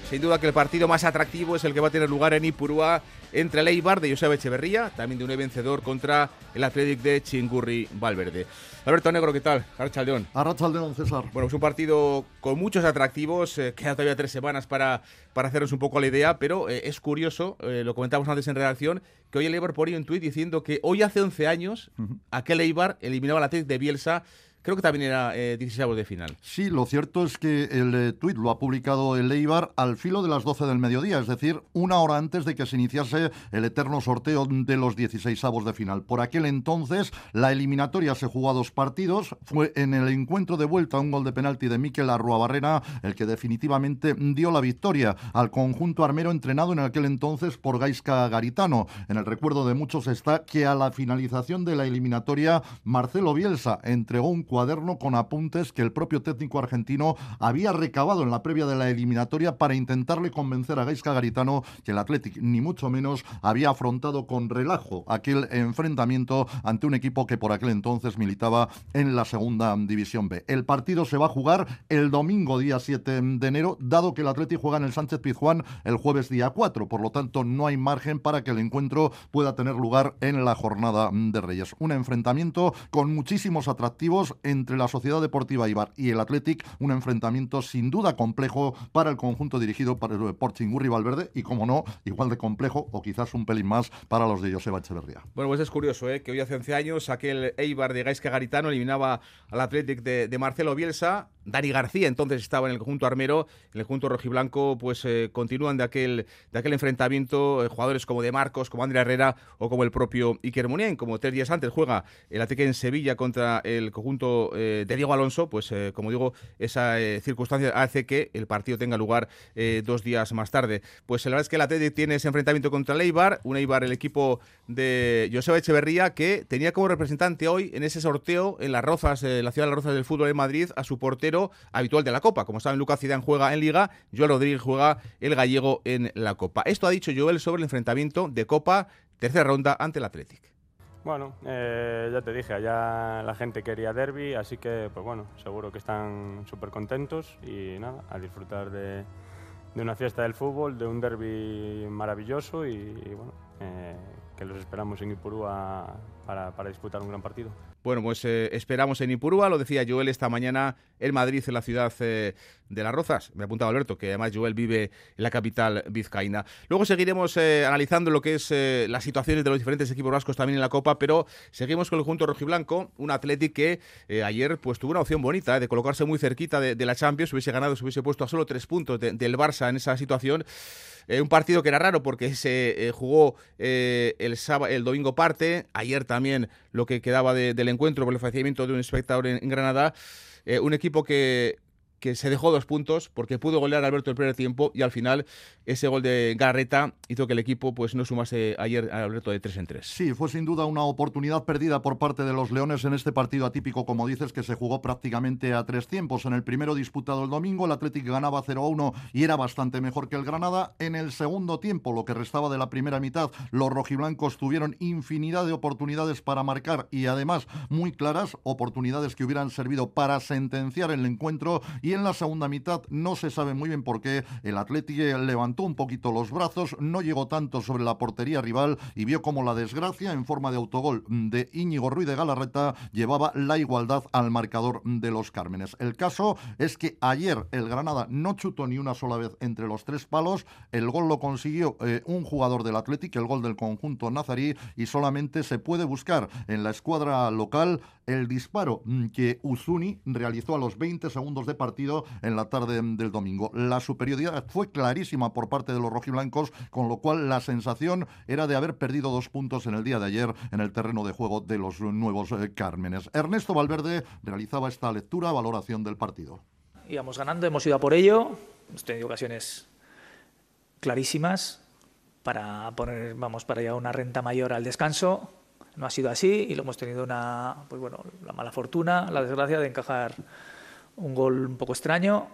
Sin duda que el partido más atractivo es el que va a tener lugar en Ipurúa entre el Eibar de Joseba Echeverría, también de un vencedor contra el Athletic de Chingurri Valverde. Alberto Negro, ¿qué tal? Arrachaldeón. Arrachaldeón, César. Bueno, es un partido con muchos atractivos, eh, queda todavía tres semanas para, para hacernos un poco la idea, pero eh, es curioso, eh, lo comentamos antes en redacción, que hoy el Eibar ponía un tuit diciendo que hoy hace 11 años aquel Eibar eliminaba al Athletic de Bielsa creo que también era eh, 16 de final. Sí, lo cierto es que el eh, tuit lo ha publicado el Eibar al filo de las 12 del mediodía, es decir, una hora antes de que se iniciase el eterno sorteo de los 16 avos de final. Por aquel entonces, la eliminatoria se jugó a dos partidos. Fue en el encuentro de vuelta un gol de penalti de Miquel Arruabarrena el que definitivamente dio la victoria al conjunto armero entrenado en aquel entonces por Gaisca Garitano. En el recuerdo de muchos está que a la finalización de la eliminatoria, Marcelo Bielsa entregó un cuaderno con apuntes que el propio técnico argentino había recabado en la previa de la eliminatoria para intentarle convencer a Gaisca Garitano que el Athletic, ni mucho menos, había afrontado con relajo aquel enfrentamiento ante un equipo que por aquel entonces militaba en la segunda división B. El partido se va a jugar el domingo día 7 de enero, dado que el Athletic juega en el Sánchez Pizjuán el jueves día 4, por lo tanto no hay margen para que el encuentro pueda tener lugar en la jornada de Reyes. Un enfrentamiento con muchísimos atractivos entre la Sociedad Deportiva Ibar y el Athletic, un enfrentamiento sin duda complejo para el conjunto dirigido por Chingurri Valverde y, como no, igual de complejo o quizás un pelín más para los de Joseba Echeverría. Bueno, pues es curioso ¿eh? que hoy hace 11 años aquel Eibar de Gaisca Garitano eliminaba al Athletic de, de Marcelo Bielsa Dani García entonces estaba en el conjunto armero, en el conjunto rojiblanco, pues eh, continúan de aquel, de aquel enfrentamiento eh, jugadores como De Marcos, como Andrea Herrera o como el propio Iker Muniain. Como tres días antes juega el Ateque en Sevilla contra el conjunto eh, de Diego Alonso, pues como digo, esa circunstancia hace que el partido tenga lugar dos días más tarde. Pues la verdad es que el Ateque tiene ese enfrentamiento contra el Eibar, un Eibar, el equipo de Joseba Echeverría, que tenía como representante hoy en ese sorteo en las Rozas, la ciudad de las Rozas del fútbol de Madrid, a su portero habitual de la Copa. Como saben, Lucas Zidane juega en Liga, Joel Rodríguez juega el gallego en la Copa. Esto ha dicho Joel sobre el enfrentamiento de Copa, tercera ronda ante el Athletic. Bueno, eh, ya te dije, allá la gente quería derby, así que, pues bueno, seguro que están súper contentos y nada, a disfrutar de, una fiesta del fútbol, de un derby maravilloso y, bueno, eh, que los esperamos en Ipurúa para, para disputar un gran partido. Bueno, pues eh, esperamos en Ipurúa, lo decía Joel esta mañana en Madrid, en la ciudad eh, de Las Rozas. Me apuntaba Alberto, que además Joel vive en la capital vizcaína. Luego seguiremos eh, analizando lo que es las situaciones de los diferentes equipos vascos también en la Copa, pero seguimos con el conjunto rojiblanco, un Athletic que ayer pues tuvo una opción bonita de colocarse muy cerquita de, la Champions, hubiese ganado, se hubiese puesto a solo tres puntos del Barça en esa situación. un partido que era raro porque se jugó el, el domingo parte, ayer también lo que quedaba del encuentro por el fallecimiento de un espectador en, Granada. Eh, un equipo que que se dejó dos puntos porque pudo golear a Alberto el primer tiempo y al final ese gol de Garreta hizo que el equipo pues no sumase ayer a Alberto de 3 en 3. Sí, fue sin duda una oportunidad perdida por parte de los Leones en este partido atípico, como dices, que se jugó prácticamente a tres tiempos. En el primero disputado el domingo, el Atlético ganaba 0-1 y era bastante mejor que el Granada. En el segundo tiempo, lo que restaba de la primera mitad, los rojiblancos tuvieron infinidad de oportunidades para marcar y además muy claras, oportunidades que hubieran servido para sentenciar el encuentro y en la segunda mitad no se sabe muy bien por qué el Atlético levantó un poquito los brazos, no llegó tanto sobre la portería rival y vio como la desgracia en forma de autogol de Íñigo Ruiz de Galarreta llevaba la igualdad al marcador de los Cármenes. El caso es que ayer el Granada no chutó ni una sola vez entre los tres palos, el gol lo consiguió eh, un jugador del Atlético, el gol del conjunto nazarí y solamente se puede buscar en la escuadra local el disparo mm, que Uzuni realizó a los 20 segundos de partido en la tarde del domingo. La superioridad fue clarísima por parte de los rojiblancos, con lo cual la sensación era de haber perdido dos puntos en el día de ayer en el terreno de juego de los nuevos eh, Cármenes. Ernesto Valverde realizaba esta lectura, valoración del partido. íbamos ganando, hemos ido a por ello, hemos tenido ocasiones clarísimas para poner, vamos, para llegar a una renta mayor al descanso. No ha sido así y lo hemos tenido una, pues bueno, la mala fortuna, la desgracia de encajar un gol un poco extraño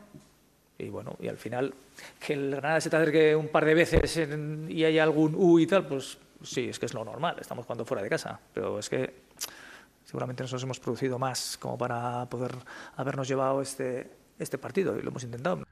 y bueno, y al final que el Granada se te acerque un par de veces y haya algún U y tal, pues sí, es que es lo normal, estamos jugando fuera de casa, pero es que seguramente nosotros hemos producido más como para poder habernos llevado este, este partido y lo hemos intentado.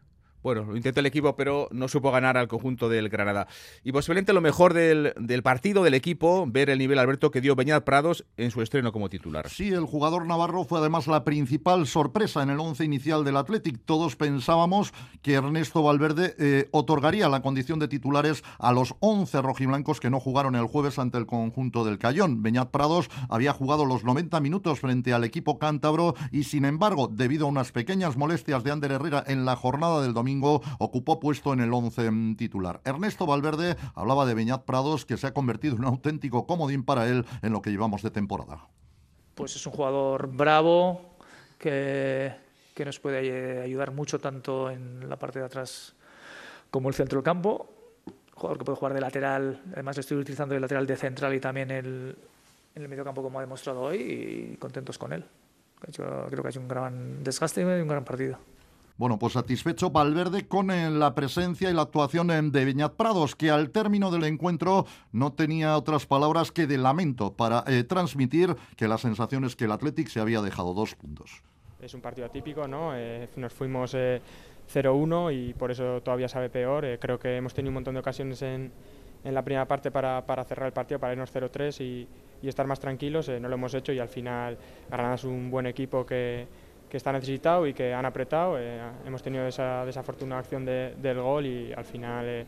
Bueno, lo intentó el equipo, pero no supo ganar al conjunto del Granada. Y posiblemente lo mejor del, partido, del equipo, ver el nivel, Alberto, que dio Beñat Prados en su estreno como titular. Sí, el jugador navarro fue además la principal sorpresa en el once inicial del Athletic. Todos pensábamos que Ernesto Valverde eh, otorgaría la condición de titulares a los 11 rojiblancos que no jugaron el jueves ante el conjunto del Cayón. Beñat Prados había jugado los 90 minutos frente al equipo cántabro y, sin embargo, debido a unas pequeñas molestias de Ander Herrera en la jornada del domingo, ocupó puesto en el once titular. Ernesto Valverde hablaba de Beñat Prados, que se ha convertido en un auténtico comodín para él en lo que llevamos de temporada. Pues es un jugador bravo que, que nos puede ayudar mucho tanto en la parte de atrás como el centro del campo. Jugador que puede jugar de lateral, además estoy utilizando de lateral de central y también el, en el medio campo como ha demostrado hoy y contentos con él. creo que ha hecho un gran desgaste y un gran partido. Bueno, pues satisfecho Valverde con eh, la presencia y la actuación eh, de Beñat Prados, que al término del encuentro no tenía otras palabras que de lamento para eh, transmitir que la sensación es que el Athletic se había dejado dos puntos. Es un partido atípico, ¿no? nos fuimos 0-1 y por eso todavía sabe peor. creo que hemos tenido un montón de ocasiones en, en la primera parte para, para, cerrar el partido, para irnos 0-3 y, y, estar más tranquilos. no lo hemos hecho y al final Granada es un buen equipo que que está necesitado y que han apretado. Eh, hemos tenido esa desafortunada acción del gol y al final eh,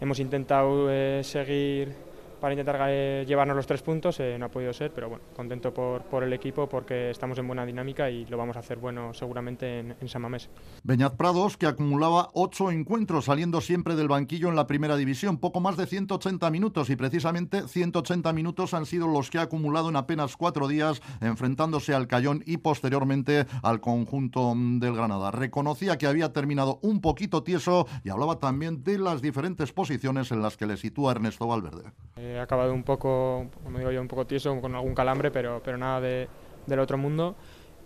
hemos intentado eh, seguir para intentar eh, llevarnos los tres puntos. Eh, no ha podido ser, pero bueno, contento por, por, el equipo porque estamos en buena dinámica y lo vamos a hacer bueno seguramente en, en San Mamés. Beñat Prados, que acumulaba ocho encuentros saliendo siempre del banquillo en la primera división, poco más de 180 minutos y precisamente 180 minutos han sido los que ha acumulado en apenas cuatro días enfrentándose al Cayón y posteriormente al conjunto del Granada. Reconocía que había terminado un poquito tieso y hablaba también de las diferentes posiciones en las que le sitúa Ernesto Valverde. Eh, he acabado un poco, como digo yo, un poco tieso, con algún calambre, pero, pero nada de, del otro mundo.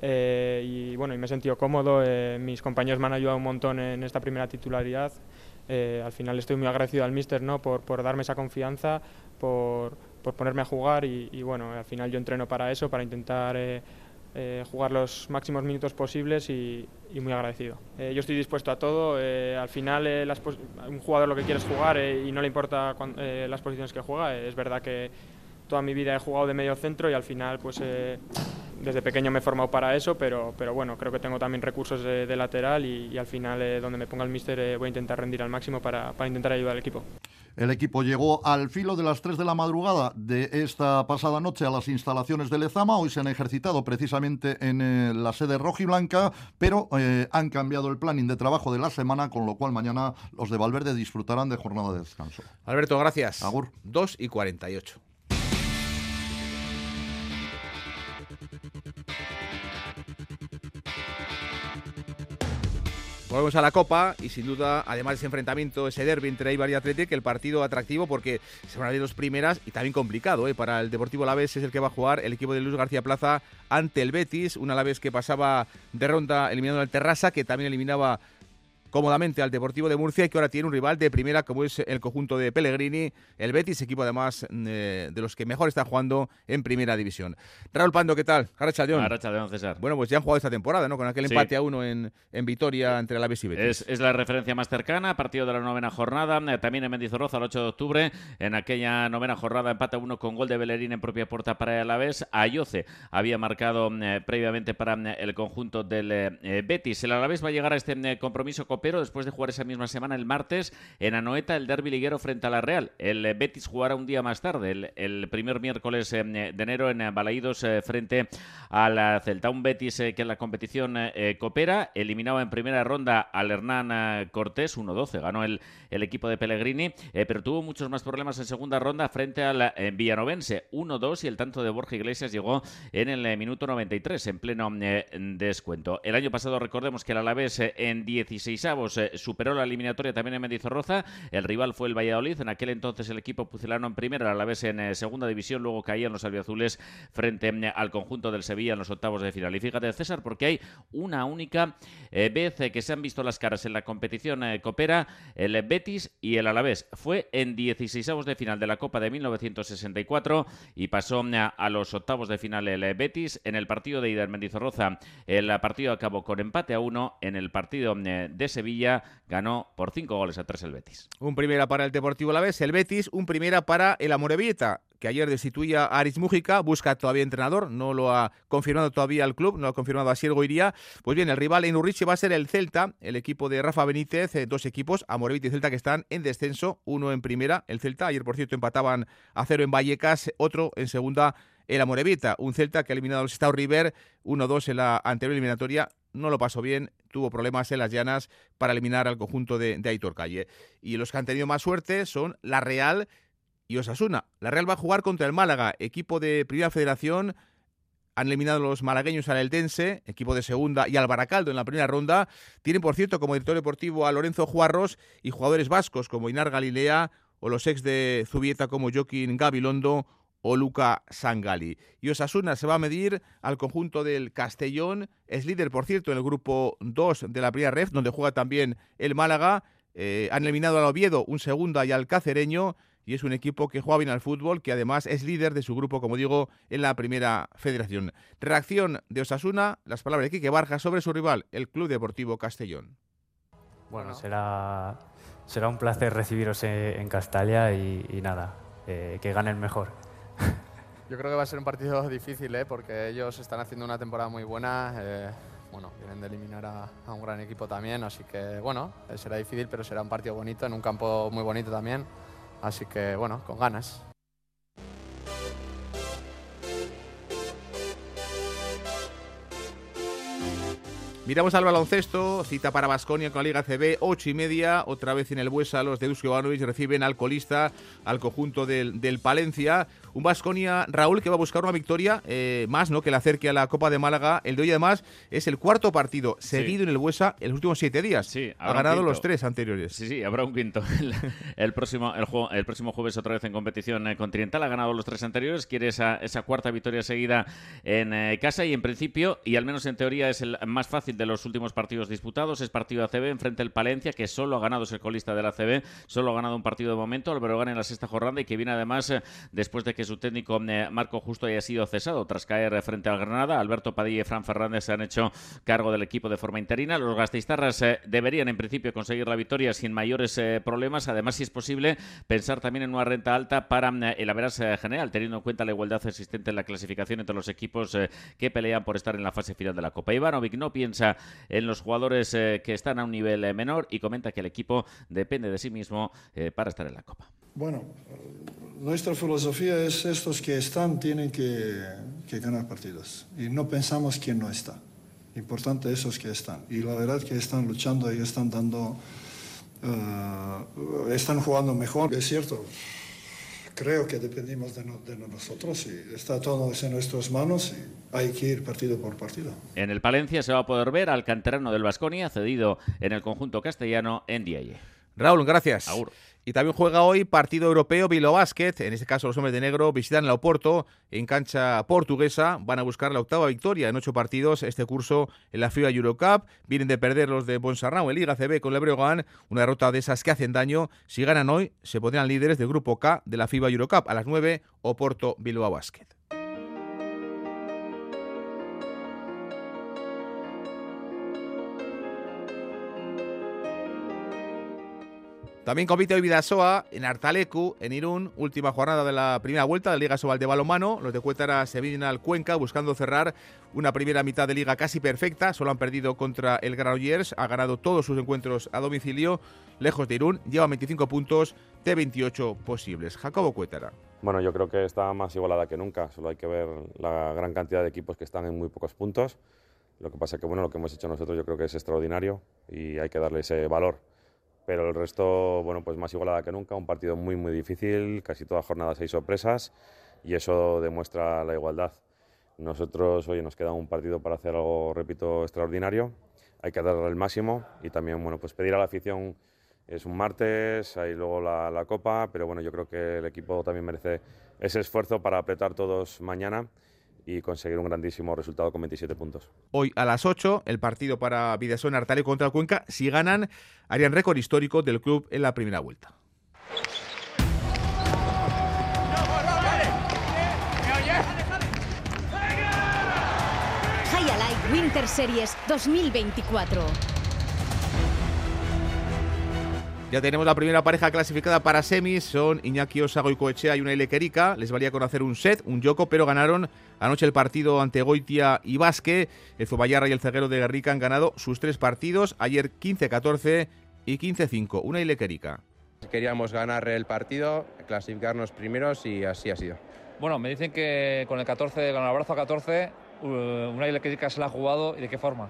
Eh, y bueno, y me he sentido cómodo, eh, mis compañeros me han ayudado un montón en esta primera titularidad. Eh, al final estoy muy agradecido al míster ¿no? por, por darme esa confianza, por, por ponerme a jugar y, y, bueno, al final yo entreno para eso, para intentar eh, jugar los máximos minutos posibles y, muy agradecido. Eh, yo estoy dispuesto a todo, eh, al final un jugador lo que quiere es jugar y no le importa las posiciones que juega, es verdad que toda mi vida he jugado de medio centro y al final pues desde pequeño me he formado para eso, pero, pero bueno, creo que tengo también recursos de, lateral y, al final donde me ponga el míster voy a intentar rendir al máximo para, para intentar ayudar al equipo. El equipo llegó al filo de las 3 de la madrugada de esta pasada noche a las instalaciones de Lezama. Hoy se han ejercitado precisamente en eh, la sede rojiblanca, pero eh, han cambiado el planning de trabajo de la semana, con lo cual mañana los de Valverde disfrutarán de jornada de descanso. Alberto, gracias. Agur. 2 y 48. Volvemos a la Copa y sin duda, además de ese enfrentamiento, ese derby entre Eibar y Athletic, el partido atractivo porque se van a ver dos primeras y también complicado. ¿eh? Para el Deportivo Alavés es el que va a jugar el equipo de Luis García Plaza ante el Betis, un Alavés que pasaba de ronda eliminando al Terrassa, que también eliminaba cómodamente al Deportivo de Murcia y que ahora tiene un rival de primera como es el conjunto de Pellegrini, el Betis, equipo además eh, de los que mejor está jugando en primera división. Raúl Pando, ¿qué tal? León, César. Bueno, pues ya han jugado esta temporada, ¿no? Con aquel empate a uno en, en Vitoria entre la y Betis. Es, la referencia más cercana, partido de la novena jornada, eh, también en Mendizorroza el 8 de octubre, en aquella novena jornada empate a uno con gol de Bellerín en propia puerta para el Alavés. Ayoce había marcado eh, previamente para el conjunto del Betis. El Alavés va a llegar a este compromiso con copero después de jugar esa misma semana el martes en Anoeta el derby liguero frente a la Real. El Betis jugará un día más tarde, el, primer miércoles de enero en Balaídos frente a la Celta. Un Betis que en la competición coopera, eliminaba en primera ronda al Hernán Cortés, 1-12, ganó el, el equipo de Pellegrini, pero tuvo muchos más problemas en segunda ronda frente al Villanovense, 1-2 y el tanto de Borja Iglesias llegó en el minuto 93 en pleno descuento. El año pasado recordemos que el Alavés en 16 avos superó la eliminatoria también en Mendizorroza. El rival fue el Valladolid. En aquel entonces el equipo pucelano en primera, el Alavés en eh, segunda división. Luego caían los albiazules frente al conjunto del Sevilla en los octavos de final. Y fíjate, César, porque hay una única eh, vez que se han visto las caras en la competición eh, Copera, el Betis y el Alavés. Fue en 16 avos de final de la Copa de 1964 y pasó a los octavos de final el Betis. En el partido de ida en Mendizorroza, el partido acabó con empate a uno. En el partido de Sevilla ganó por cinco goles a tres el Betis. Un primera para el Deportivo Alavés, el Betis, un primera para el Amorebieta, que ayer destituía a Aris Mújica, busca todavía entrenador, no lo ha confirmado todavía el club, no ha confirmado a Siergo Iría. Pues bien, el rival en Urriche va a ser el Celta, el equipo de Rafa Benítez, eh, dos equipos, Amorebieta y Celta, que están en descenso, uno en primera, el Celta, ayer por cierto empataban a cero en Vallecas, otro en segunda el Amorevita, un Celta que ha eliminado al Stau River 1-2 en la anterior eliminatoria, no lo pasó bien, tuvo problemas en las llanas para eliminar al conjunto de, de Aitor Calle. Y los que han tenido más suerte son la Real y Osasuna. La Real va a jugar contra el Málaga, equipo de Primera Federación. Han eliminado los malagueños al Eldense, equipo de segunda, y al Baracaldo en la primera ronda. Tienen, por cierto, como director deportivo a Lorenzo Juarros y jugadores vascos como Inar Galilea o los ex de Zubieta como Joaquín Gabilondo o Luca Sangali. Y Osasuna se va a medir al conjunto del Castellón. Es líder, por cierto, en el grupo 2 de la primera ref, donde juega también el Málaga. Eh, han eliminado al Oviedo, un segunda y al Cacereño. Y es un equipo que juega bien al fútbol, que además es líder de su grupo, como digo, en la primera federación. Reacción de Osasuna, las palabras de Quique Barja sobre su rival, el Club Deportivo Castellón. Bueno, será, será un placer recibiros en Castalia y, nada, eh, que gane el mejor. Yo creo que va a ser un partido difícil, ¿eh? porque ellos están haciendo una temporada muy buena. Eh, bueno, vienen de eliminar a, un gran equipo también, así que bueno, eh, será difícil, pero será un partido bonito, en un campo muy bonito también. Así que bueno, con ganas. Miramos al baloncesto, cita para Basconia con la Liga CB, ocho y media, otra vez en el Buesa, los de Eusko reciben al colista, al conjunto del, del Palencia, un Basconia, Raúl, que va a buscar una victoria eh, más, ¿no? Que le acerque a la Copa de Málaga. El de hoy, además, es el cuarto partido seguido en el Buesa en los últimos siete días. Sí, ha ganado los tres anteriores. Sí, sí, habrá un quinto. El, próximo, el, el próximo jueves, otra vez en competición eh, continental, ha ganado los tres anteriores. Quiere esa, esa cuarta victoria seguida en eh, casa y en principio, y al menos en teoría, es el más fácil de los últimos partidos disputados. Es partido ACB enfrente del Palencia, que solo ha ganado, es el colista del ACB, solo ha ganado un partido de momento. Álvaro gana en la sexta jornada y que viene además después de que su técnico Marco Justo haya sido cesado tras caer frente al Granada. Alberto Padilla y Fran Fernández se han hecho cargo del equipo de forma interina. Los gastistarras eh, deberían en principio conseguir la victoria sin mayores eh, problemas. Además, si es posible, pensar también en una renta alta para eh, el Averas general, teniendo en cuenta la igualdad existente en la clasificación entre los equipos que pelean por estar en la fase final de la Copa. Ivanovic no piensa en los jugadores que están a un nivel menor y comenta que el equipo depende de sí mismo para estar en la Copa. Bueno, nuestra filosofía es estos que están tienen que, ganar partidos y no pensamos quién no está. Importante esos que están. Y la verdad que están luchando y están dando, eh, están jugando mejor. Es cierto, creo que dependimos de, nosotros y está todo en nuestras manos y hay que ir partido por partido. En el Palencia se va a poder ver al canterano del Vasconia cedido en el conjunto castellano en Diaye. Raúl, gracias. Y también juega hoy partido europeo Bilbao Basket. En este caso, los hombres de negro visitan la Oporto en cancha portuguesa. Van a buscar la octava victoria en ocho partidos este curso en la FIBA Eurocup. Vienen de perder los de Bonsarrao en Liga CB con Lebreogan. Una derrota de esas que hacen daño. Si ganan hoy, se pondrán líderes del grupo K de la FIBA Eurocup. A las 9, Oporto Bilbao Basket. También compite hoy Vidasoa en Artalecu, en Irún, última jornada de la primera vuelta de la Liga Sobal de Balomano. Los de Cuétara se vienen al Cuenca buscando cerrar una primera mitad de liga casi perfecta. Solo han perdido contra el Granollers, ha ganado todos sus encuentros a domicilio, lejos de Irún. Lleva 25 puntos de 28 posibles. Jacobo Cuétara. Bueno, yo creo que está más igualada que nunca. Solo hay que ver la gran cantidad de equipos que están en muy pocos puntos. Lo que pasa es que bueno, lo que hemos hecho nosotros yo creo que es extraordinario y hay que darle ese valor pero el resto, bueno, pues más igualada que nunca, un partido muy, muy difícil, casi toda jornada seis sorpresas y eso demuestra la igualdad. Nosotros, hoy nos queda un partido para hacer algo, repito, extraordinario, hay que darle el máximo y también, bueno, pues pedir a la afición, es un martes, hay luego la, la Copa, pero bueno, yo creo que el equipo también merece ese esfuerzo para apretar todos mañana y conseguir un grandísimo resultado con 27 puntos. Hoy a las 8 el partido para Vidasoa Artale contra el Cuenca. Si ganan, harían récord histórico del club en la primera vuelta. Highlight Winter Series 2024. Ya tenemos la primera pareja clasificada para semis, son Iñaki Osago y Coechea y una Querica. Les valía con hacer un set, un yoko, pero ganaron anoche el partido ante Goitia y Basque. El Zobayarra y el Ceguero de Guerrica han ganado sus tres partidos, ayer 15-14 y 15-5. Una Querica. Queríamos ganar el partido, clasificarnos primeros y así ha sido. Bueno, me dicen que con el 14, con el abrazo 14, uh, una Querica se la ha jugado y de qué forma.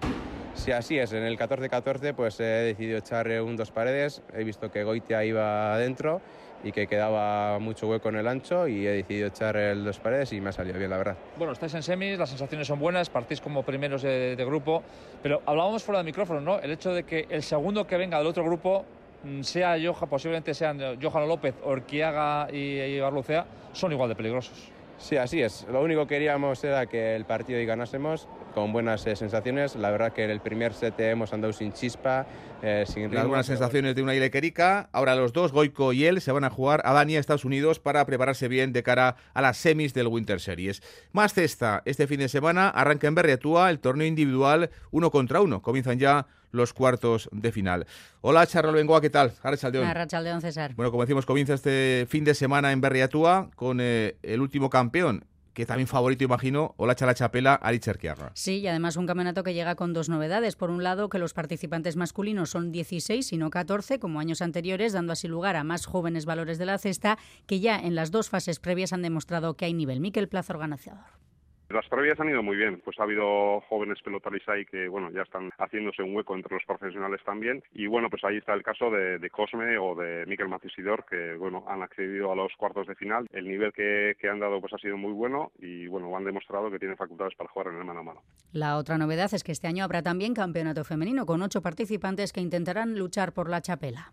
Sí, así es. En el 14-14 pues he decidido echar un dos paredes. He visto que Goitia iba adentro y que quedaba mucho hueco en el ancho y he decidido echar el dos paredes y me ha salido bien, la verdad. Bueno, estáis en semis, las sensaciones son buenas, partís como primeros de, grupo, pero hablábamos fuera del micrófono, ¿no? El hecho de que el segundo que venga del otro grupo mm, sea Johan, posiblemente sean Johan López, Orquiaga y Barlucea, son igual de peligrosos. Sí, así es. Lo único que queríamos era que el partido y ganásemos con buenas eh, sensaciones. La verdad que en el primer set hemos andado sin chispa, eh, sin ritmo. Algunas sensaciones de una Ilequerica. Ahora los dos, Goico y él, se van a jugar a Dania, Estados Unidos, para prepararse bien de cara a las semis del Winter Series. Más cesta. Este fin de semana arranca en Berriatúa el torneo individual uno contra uno. Comienzan ya los cuartos de final. Hola, Charlo Bengoa, ¿qué tal? Arrachaldeón. Arrachaldeón, César. Bueno, como decimos, comienza este fin de semana en Berriatúa con eh, el último campeón, que también favorito, imagino, Hola Chala Chapela, Ari Cherquiarra. Sí, y además un campeonato que llega con dos novedades. Por un lado, que los participantes masculinos son 16 y no 14, como años anteriores, dando así lugar a más jóvenes valores de la cesta, que ya en las dos fases previas han demostrado que hay nivel. Miquel Plaza, organizador. Las previas han ido muy bien, pues ha habido jóvenes pelotaris ahí que bueno ya están haciéndose un hueco entre los profesionales también y bueno pues ahí está el caso de, Cosme o de Miquel Matisidor que bueno han accedido a los cuartos de final. El nivel que, han dado pues ha sido muy bueno y bueno han demostrado que tienen facultades para jugar en el mano a mano. La otra novedad es que este año habrá también campeonato femenino con ocho participantes que intentarán luchar por la chapela.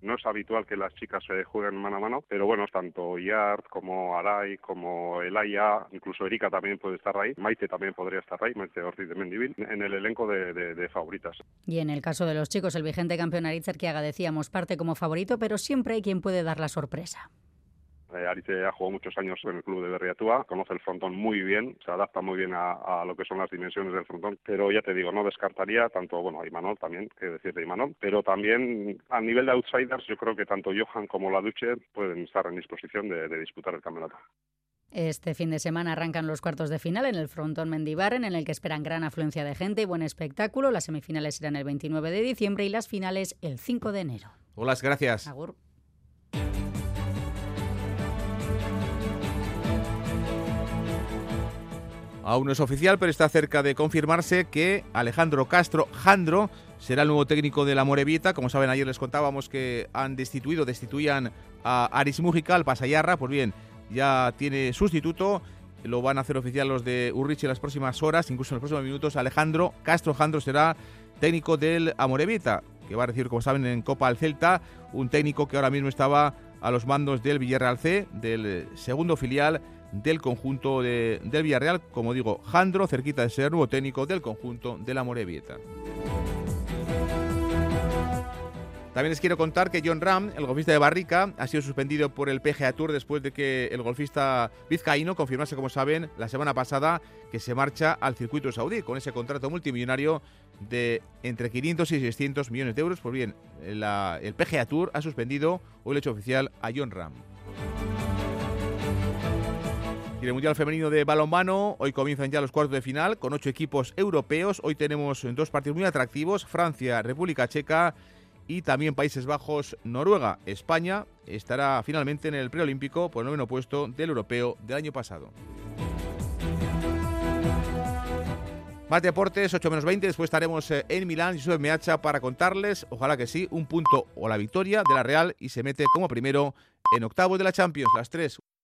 No es habitual que las chicas se jueguen mano a mano, pero bueno, tanto Yard como Aray, como Elaya, incluso Erika también puede estar ahí, Maite también podría estar ahí, Maite Ortiz de Mendivil, en el elenco de, favoritas. Y en el caso de los chicos, el vigente campeón Aritzer que haga, decíamos, parte como favorito, pero siempre hay quien puede dar la sorpresa. Eh, Arite ha jugado muchos años en el club de Berriatúa, conoce el frontón muy bien, se adapta muy bien a, lo que son las dimensiones del frontón, pero ya te digo, no descartaría tanto, bueno, a Imanol también, que decir de Imanol, pero también a nivel de outsiders yo creo que tanto Johan como la Duche pueden estar en disposición de, disputar el campeonato. Este fin de semana arrancan los cuartos de final en el frontón Mendibarren, en el que esperan gran afluencia de gente y buen espectáculo. Las semifinales serán el 29 de diciembre y las finales el 5 de enero. Hola, gracias. Aún no es oficial, pero está cerca de confirmarse que Alejandro Castro Jandro será el nuevo técnico de la Morevieta. Como saben, ayer les contábamos que han destituido, destituían a Aris Mújica, al Pasayarra. Pues bien, ya tiene sustituto. Lo van a hacer oficial los de Urrich en las próximas horas, incluso en los próximos minutos. Alejandro Castro Jandro será técnico del Amorebieta, que va a recibir, como saben, en Copa al Celta, un técnico que ahora mismo estaba a los mandos del Villarreal C, del segundo filial del conjunto de, del Villarreal, como digo, Jandro, cerquita de ser nuevo técnico del conjunto de la Morevieta. También les quiero contar que John Ram, el golfista de Barrica, ha sido suspendido por el PGA Tour después de que el golfista vizcaíno confirmase, como saben, la semana pasada que se marcha al circuito saudí con ese contrato multimillonario de entre 500 y 600 millones de euros. Pues bien, el PGA Tour ha suspendido hoy el hecho oficial a John Ram. Y el Mundial Femenino de Balonmano, hoy comienzan ya los cuartos de final con ocho equipos europeos. Hoy tenemos dos partidos muy atractivos, Francia, República Checa y también Países Bajos, Noruega. España estará finalmente en el preolímpico por el noveno puesto del europeo del año pasado. Más deportes, 8 menos 20. Después estaremos eh, en Milán y sube Meacha para contarles, ojalá que sí, un punto o la victoria de la Real y se mete como primero en octavos de la Champions. Las tres